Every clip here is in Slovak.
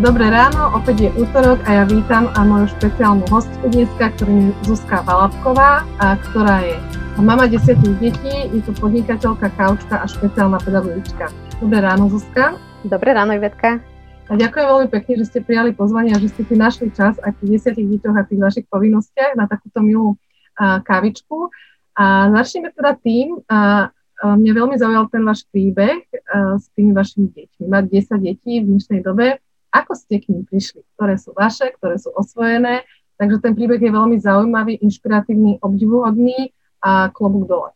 Dobré ráno, opäť je útorok a ja vítam a moju špeciálnu hostku dneska, ktorým je Zuzka Valapková, a ktorá je mama desiatich detí, je to podnikateľka, kaučka a špeciálna pedagogička. Dobré ráno, Zuzka. Dobré ráno, Ivetka. A ďakujem veľmi pekne, že ste prijali pozvanie a že ste si našli čas aj pri desiatich deťoch a tých vašich povinnostiach na takúto milú a, kávičku. A začneme teda tým, a, a mňa veľmi zaujal ten váš príbeh a, s tými vašimi deťmi. Mať 10 detí v dnešnej dobe, ako ste k ním prišli? Ktoré sú vaše, ktoré sú osvojené? Takže ten príbeh je veľmi zaujímavý, inšpiratívny, obdivuhodný a klobúk dole.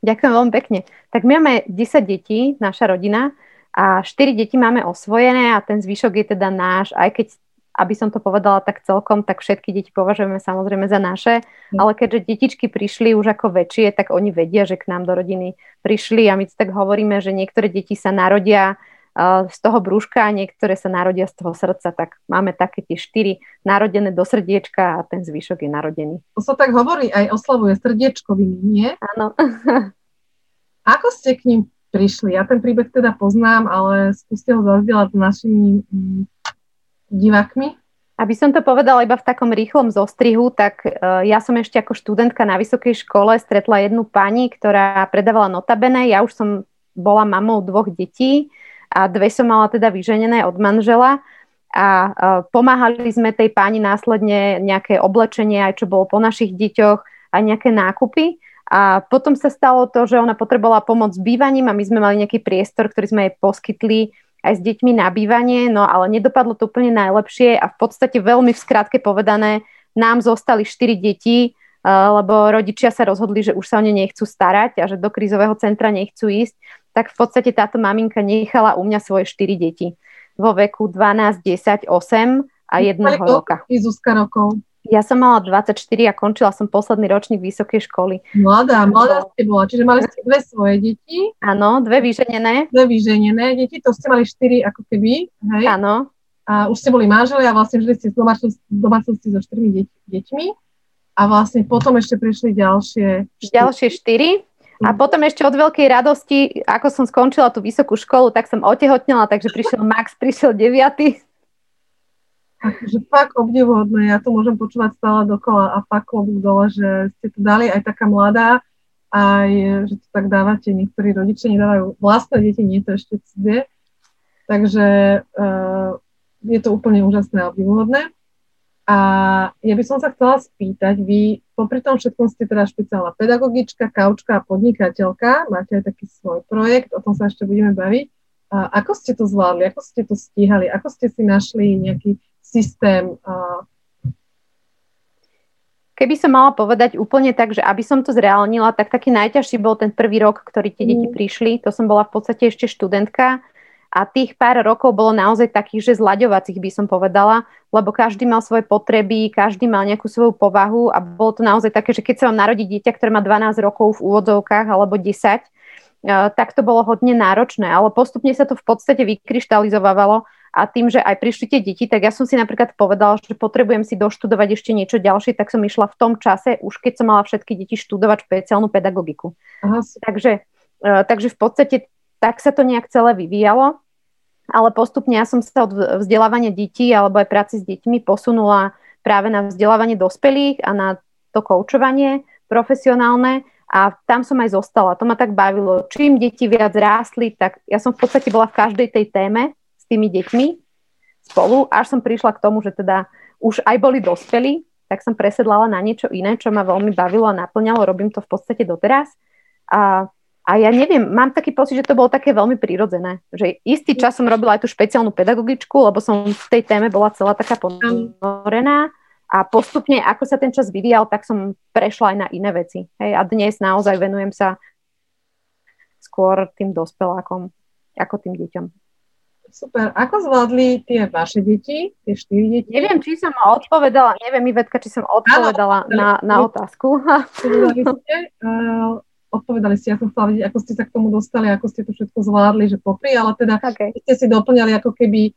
Ďakujem veľmi pekne. Tak my máme 10 detí, naša rodina, a 4 deti máme osvojené a ten zvyšok je teda náš, aj keď aby som to povedala tak celkom, tak všetky deti považujeme samozrejme za naše, mm. ale keďže detičky prišli už ako väčšie, tak oni vedia, že k nám do rodiny prišli a my tak hovoríme, že niektoré deti sa narodia z toho brúška a niektoré sa narodia z toho srdca, tak máme také tie štyri narodené do srdiečka a ten zvyšok je narodený. To sa tak hovorí, aj oslavuje srdiečkovými, nie? Áno. Ako ste k ním prišli? Ja ten príbeh teda poznám, ale skúste ho zazdieľať s našimi mm, divákmi. Aby som to povedala iba v takom rýchlom zostrihu, tak uh, ja som ešte ako študentka na vysokej škole stretla jednu pani, ktorá predávala notabene. Ja už som bola mamou dvoch detí a dve som mala teda vyženené od manžela a pomáhali sme tej páni následne nejaké oblečenie, aj čo bolo po našich deťoch, aj nejaké nákupy. A potom sa stalo to, že ona potrebovala pomoc s bývaním a my sme mali nejaký priestor, ktorý sme jej poskytli aj s deťmi na bývanie, no ale nedopadlo to úplne najlepšie a v podstate veľmi v skratke povedané, nám zostali 4 deti, lebo rodičia sa rozhodli, že už sa o ne nechcú starať a že do krízového centra nechcú ísť tak v podstate táto maminka nechala u mňa svoje 4 deti vo veku 12, 10, 8 a jedného roka. Zuzka rokov? Ja som mala 24 a končila som posledný ročník vysokej školy. Mladá, mladá ste bola, čiže mali ste dve svoje deti. Áno, dve vyženené. Dve vyženené deti, to ste mali štyri ako keby, hej? Áno. A už ste boli manželi a vlastne žili ste v domácnosti so štyrmi deťmi. A vlastne potom ešte prišli ďalšie štyri. Ďalšie štyri. A potom ešte od veľkej radosti, ako som skončila tú vysokú školu, tak som otehotnila, takže prišiel Max, prišiel deviatý. Takže fakt obdivuhodné, ja to môžem počúvať stále dokola a fakt klobúk dole, že ste to dali aj taká mladá, aj že to tak dávate, niektorí rodičia nedávajú vlastné deti, nie to ešte cudzie. Takže uh, je to úplne úžasné a obdivuhodné. A ja by som sa chcela spýtať, vy popri tom všetkom ste teda špeciálna pedagogička, kaučka a podnikateľka, máte aj taký svoj projekt, o tom sa ešte budeme baviť. A ako ste to zvládli, ako ste to stíhali, ako ste si našli nejaký systém? Keby som mala povedať úplne tak, že aby som to zreálnila, tak taký najťažší bol ten prvý rok, ktorý tie deti mm. prišli. To som bola v podstate ešte študentka a tých pár rokov bolo naozaj takých, že zlaďovacích by som povedala, lebo každý mal svoje potreby, každý mal nejakú svoju povahu a bolo to naozaj také, že keď sa vám narodí dieťa, ktoré má 12 rokov v úvodzovkách alebo 10, eh, tak to bolo hodne náročné, ale postupne sa to v podstate vykryštalizovalo a tým, že aj prišli tie deti, tak ja som si napríklad povedala, že potrebujem si doštudovať ešte niečo ďalšie, tak som išla v tom čase, už keď som mala všetky deti študovať špeciálnu pedagogiku. Aha. Takže, eh, takže v podstate tak sa to nejak celé vyvíjalo, ale postupne ja som sa od vzdelávania detí alebo aj práci s deťmi posunula práve na vzdelávanie dospelých a na to koučovanie profesionálne a tam som aj zostala. To ma tak bavilo. Čím deti viac rástli, tak ja som v podstate bola v každej tej téme s tými deťmi spolu, až som prišla k tomu, že teda už aj boli dospelí, tak som presedlala na niečo iné, čo ma veľmi bavilo a naplňalo. Robím to v podstate doteraz. A a ja neviem, mám taký pocit, že to bolo také veľmi prirodzené. Že istý čas som robila aj tú špeciálnu pedagogičku, lebo som v tej téme bola celá taká ponorená. A postupne, ako sa ten čas vyvíjal, tak som prešla aj na iné veci. Hej? A dnes naozaj venujem sa skôr tým dospelákom, ako tým deťom. Super. Ako zvládli tie vaše deti, tie štyri deti? Neviem, či som odpovedala, neviem, Ivetka, či som odpovedala ano, na, na otázku. Odpovedali ste, ja som chcela vedieť, ako ste sa k tomu dostali, ako ste to všetko zvládli, že popri, ale teda okay. ste si doplňali ako keby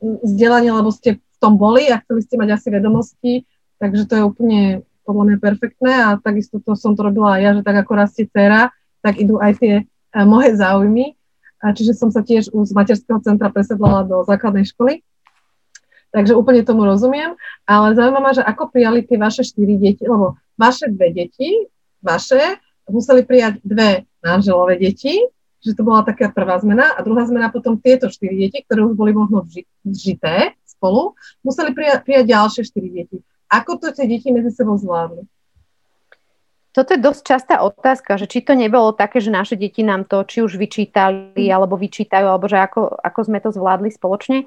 vzdelanie, lebo ste v tom boli a chceli ste mať asi vedomosti, takže to je úplne podľa mňa perfektné a takisto to som to robila aj ja, že tak ako rastie dcera, tak idú aj tie uh, moje záujmy. čiže som sa tiež z materského centra presedlala do základnej školy. Takže úplne tomu rozumiem, ale zaujímavé, že ako prijali tie vaše štyri deti, lebo vaše dve deti, vaše, museli prijať dve manželové deti, že to bola taká prvá zmena a druhá zmena potom tieto štyri deti, ktoré už boli možno žité spolu, museli prijať, prijať ďalšie štyri deti. Ako to tie deti medzi sebou zvládli? Toto je dosť častá otázka, že či to nebolo také, že naše deti nám to či už vyčítali, alebo vyčítajú, alebo že ako, ako sme to zvládli spoločne.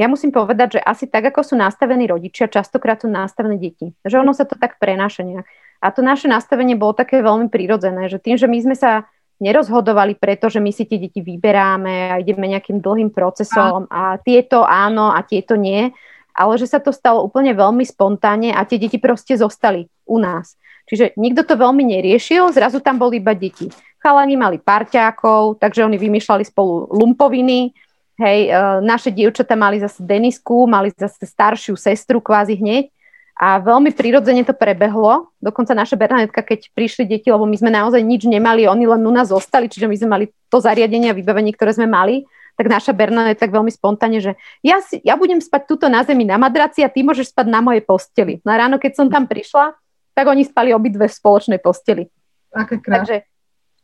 Ja musím povedať, že asi tak, ako sú nastavení rodičia, častokrát sú nastavené deti. Že ono sa to tak prenáša nejak. A to naše nastavenie bolo také veľmi prirodzené, že tým, že my sme sa nerozhodovali preto, že my si tie deti vyberáme a ideme nejakým dlhým procesom a tieto áno a tieto nie, ale že sa to stalo úplne veľmi spontánne a tie deti proste zostali u nás. Čiže nikto to veľmi neriešil, zrazu tam boli iba deti. Chalani mali parťákov, takže oni vymýšľali spolu lumpoviny, hej, e, naše dievčatá mali zase Denisku, mali zase staršiu sestru kvázi hneď a veľmi prirodzene to prebehlo. Dokonca naša Bernadetka, keď prišli deti, lebo my sme naozaj nič nemali, oni len u nás zostali, čiže my sme mali to zariadenie a vybavenie, ktoré sme mali, tak naša Bernadette tak veľmi spontánne, že ja, si, ja budem spať tuto na zemi na madraci a ty môžeš spať na mojej posteli. Na ráno, keď som tam prišla, tak oni spali obidve v spoločnej posteli. Aké Takže v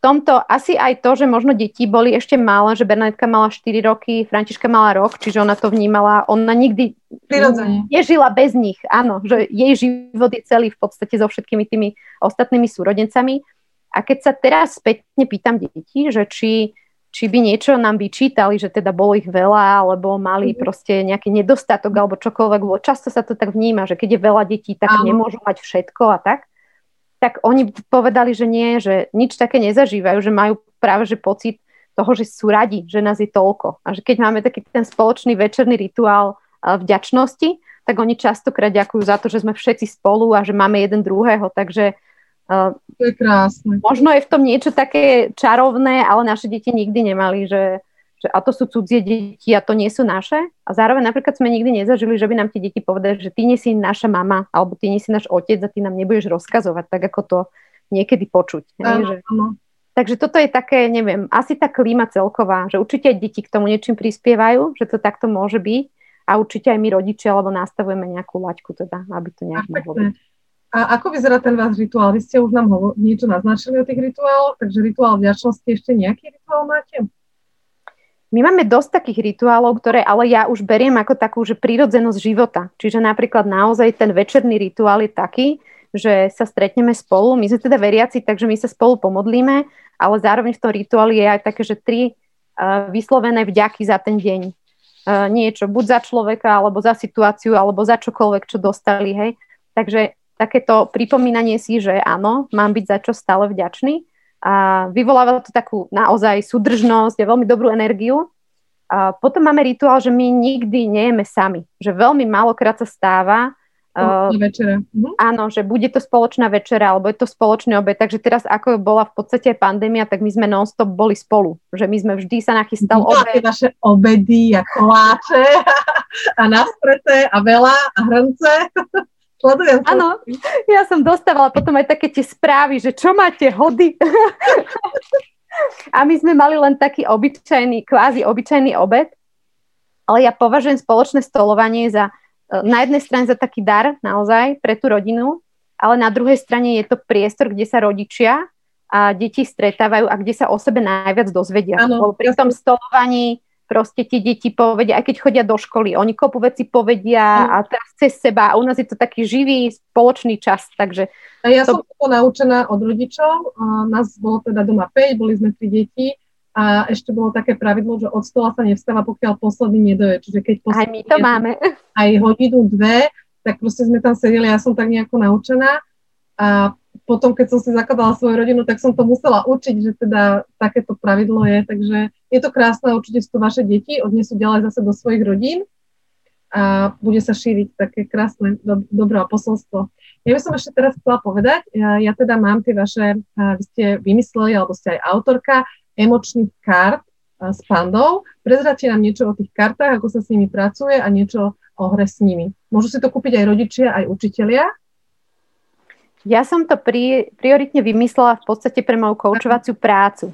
tomto asi aj to, že možno deti boli ešte malé, že Bernadetka mala 4 roky, Františka mala rok, čiže ona to vnímala, ona nikdy Prirodzene. nežila bez nich, áno, že jej život je celý v podstate so všetkými tými ostatnými súrodencami. A keď sa teraz spätne pýtam deti, že či či by niečo nám vyčítali, že teda bolo ich veľa, alebo mali mm proste nejaký nedostatok alebo čokoľvek, často sa to tak vníma, že keď je veľa detí, tak Áno. nemôžu mať všetko a tak. Tak oni povedali, že nie, že nič také nezažívajú, že majú práve že pocit toho, že sú radi, že nás je toľko. A že keď máme taký ten spoločný večerný rituál vďačnosti, tak oni častokrát ďakujú za to, že sme všetci spolu a že máme jeden druhého. Takže to je krásne. Možno je v tom niečo také čarovné, ale naše deti nikdy nemali, že, že a to sú cudzie deti a to nie sú naše. A zároveň napríklad sme nikdy nezažili, že by nám tie deti povedali, že ty nie si naša mama, alebo ty nie si náš otec a ty nám nebudeš rozkazovať, tak ako to niekedy počuť. Áno, že... áno. Takže toto je také, neviem, asi tá klíma celková, že určite aj deti k tomu niečím prispievajú, že to takto môže byť a určite aj my rodičia, alebo nastavujeme nejakú laťku teda, aby to nejak mohlo byť. A ako vyzerá ten váš rituál? Vy ste už nám ho niečo naznačili o tých rituáloch, takže rituál vďačnosti ešte nejaký rituál máte? My máme dosť takých rituálov, ktoré ale ja už beriem ako takú, že prírodzenosť života. Čiže napríklad naozaj ten večerný rituál je taký, že sa stretneme spolu. My sme teda veriaci, takže my sa spolu pomodlíme, ale zároveň v tom rituáli je aj také, že tri uh, vyslovené vďaky za ten deň. Uh, niečo, buď za človeka, alebo za situáciu, alebo za čokoľvek, čo dostali, hej. Takže takéto pripomínanie si, že áno, mám byť za čo stále vďačný. A vyvoláva to takú naozaj súdržnosť a veľmi dobrú energiu. A potom máme rituál, že my nikdy nejeme sami. Že veľmi málokrát sa stáva, Uh, večera. Uh-huh. Áno, že bude to spoločná večera, alebo je to spoločný obed. Takže teraz, ako bola v podstate pandémia, tak my sme non-stop boli spolu. Že my sme vždy sa nachystal obed. Máte naše obedy a koláče a naspreté a veľa a hrnce. Sledujem. Áno, ja som dostávala potom aj také tie správy, že čo máte hody. a my sme mali len taký obyčajný, kvázi obyčajný obed, ale ja považujem spoločné stolovanie za e, na jednej strane za taký dar naozaj pre tú rodinu, ale na druhej strane je to priestor, kde sa rodičia a deti stretávajú a kde sa o sebe najviac dozvedia. Ano, pri tom stolovaní proste tie deti povedia, aj keď chodia do školy, oni kopu veci povedia mm. a teraz cez seba a u nás je to taký živý spoločný čas, takže... A ja to... som to naučená od rodičov, nás bolo teda doma 5, boli sme tri deti a ešte bolo také pravidlo, že od stola sa nevstáva, pokiaľ posledný nedoje. Čiže keď aj my to máme. Aj hodinu, dve, tak proste sme tam sedeli, ja som tak nejako naučená a potom, keď som si zakladala svoju rodinu, tak som to musela učiť, že teda takéto pravidlo je, takže je to krásne, určite sú to vaše deti, odnesú ďalej zase do svojich rodín a bude sa šíriť také krásne do, dobré posolstvo. Ja by som ešte teraz chcela povedať, ja, ja teda mám tie vaše, vy ste vymysleli, alebo ste aj autorka emočných kart s pandou. Prezrate nám niečo o tých kartách, ako sa s nimi pracuje a niečo o hre s nimi. Môžu si to kúpiť aj rodičia, aj učitelia ja som to pri, prioritne vymyslela v podstate pre moju koučovaciu prácu.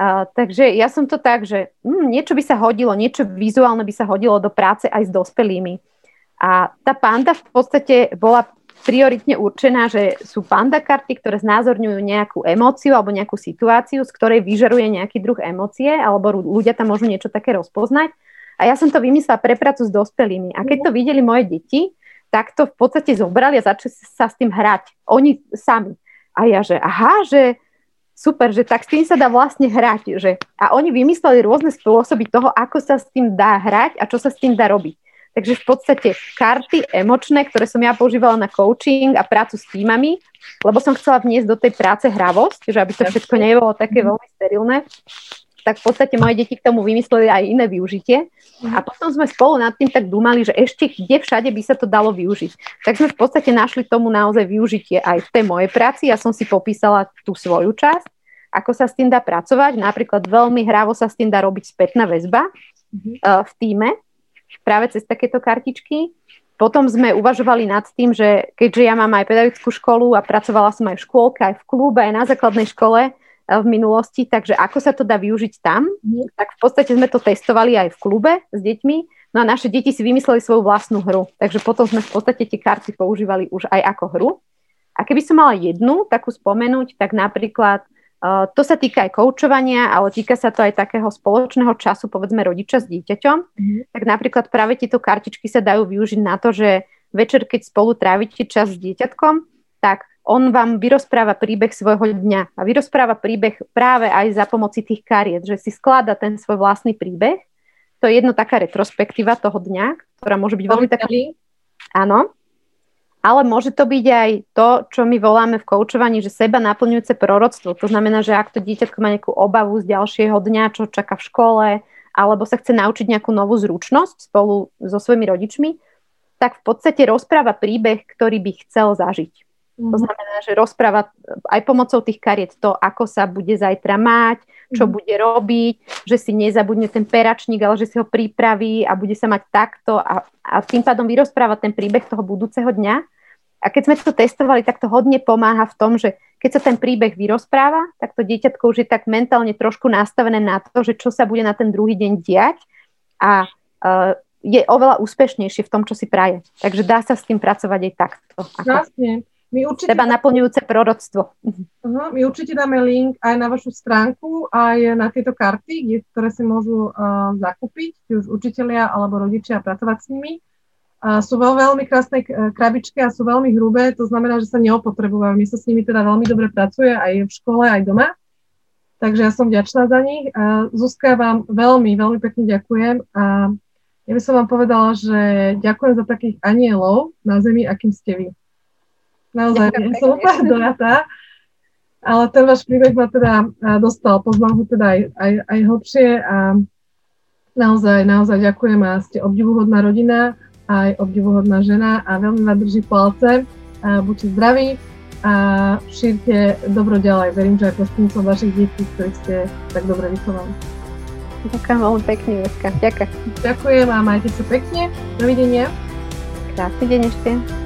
Uh, takže ja som to tak, že hm, niečo by sa hodilo, niečo vizuálne by sa hodilo do práce aj s dospelými. A tá panda v podstate bola prioritne určená, že sú panda karty, ktoré znázorňujú nejakú emóciu alebo nejakú situáciu, z ktorej vyžaruje nejaký druh emócie, alebo ľudia tam môžu niečo také rozpoznať. A ja som to vymyslela pre prácu s dospelými. A keď to videli moje deti, tak to v podstate zobrali a začali sa s tým hrať. Oni sami. A ja, že aha, že super, že tak s tým sa dá vlastne hrať. Že, a oni vymysleli rôzne spôsoby toho, ako sa s tým dá hrať a čo sa s tým dá robiť. Takže v podstate karty emočné, ktoré som ja používala na coaching a prácu s týmami, lebo som chcela vniesť do tej práce hravosť, že aby to všetko nebolo také veľmi sterilné, tak v podstate moje deti k tomu vymysleli aj iné využitie. A potom sme spolu nad tým tak dúmali, že ešte kde všade by sa to dalo využiť. Tak sme v podstate našli tomu naozaj využitie aj v tej mojej práci. Ja som si popísala tú svoju časť, ako sa s tým dá pracovať. Napríklad veľmi hravo sa s tým dá robiť spätná väzba mm-hmm. v týme, práve cez takéto kartičky. Potom sme uvažovali nad tým, že keďže ja mám aj pedagogickú školu a pracovala som aj v škôlke, aj v klube, aj na základnej škole, v minulosti, takže ako sa to dá využiť tam, mm. tak v podstate sme to testovali aj v klube s deťmi, no a naše deti si vymysleli svoju vlastnú hru, takže potom sme v podstate tie karty používali už aj ako hru. A keby som mala jednu takú spomenúť, tak napríklad uh, to sa týka aj koučovania, ale týka sa to aj takého spoločného času, povedzme rodiča s dieťaťom, mm. tak napríklad práve tieto kartičky sa dajú využiť na to, že večer, keď spolu trávite čas s dieťatkom, tak on vám vyrozpráva príbeh svojho dňa a vyrozpráva príbeh práve aj za pomoci tých kariet, že si sklada ten svoj vlastný príbeh. To je jedno taká retrospektíva toho dňa, ktorá môže byť veľmi taká... Áno, ale môže to byť aj to, čo my voláme v koučovaní, že seba naplňujúce proroctvo. To znamená, že ak to dieťatko má nejakú obavu z ďalšieho dňa, čo čaká v škole, alebo sa chce naučiť nejakú novú zručnosť spolu so svojimi rodičmi, tak v podstate rozpráva príbeh, ktorý by chcel zažiť. To mhm. znamená, že rozpráva aj pomocou tých kariet to, ako sa bude zajtra mať, čo mm. bude robiť, že si nezabudne ten peračník, ale že si ho pripraví a bude sa mať takto a, a tým pádom vyrozpráva ten príbeh toho budúceho dňa. A keď sme to testovali, tak to hodne pomáha v tom, že keď sa ten príbeh vyrozpráva, tak to dieťatko už je tak mentálne trošku nastavené na to, že čo sa bude na ten druhý deň diať a uh, je oveľa úspešnejšie v tom, čo si praje. Takže dá sa s tým pracovať aj takto. Vlastne. My určite Teba naplňujúce proroctvo. Uh-huh, my určite dáme link aj na vašu stránku, aj na tieto karty, ktoré si môžu uh, zakúpiť, či už učitelia alebo rodičia a pracovať s nimi. Uh, sú veľ, veľmi krásne krabičky a sú veľmi hrubé, to znamená, že sa neopotrebujú. My sa s nimi teda veľmi dobre pracuje aj v škole, aj doma. Takže ja som vďačná za nich. Uh, Zuzka, vám veľmi, veľmi pekne ďakujem. A ja by som vám povedala, že ďakujem za takých anielov na zemi, akým ste vy. Naozaj, ja som úplne dojatá. Ale ten váš príbeh ma teda dostal, poznám ho teda aj, aj, aj hlbšie a naozaj, naozaj ďakujem a ste obdivuhodná rodina, aj obdivuhodná žena a veľmi vám drží palce. A buďte zdraví a šírte dobro ďalej. Verím, že aj prostredníctvom vašich detí, ktorých ste tak dobre vychovali. Ďakujem veľmi pekne, Ďakujem. Ďakujem a majte sa pekne. Dovidenia. Krásny deň ešte.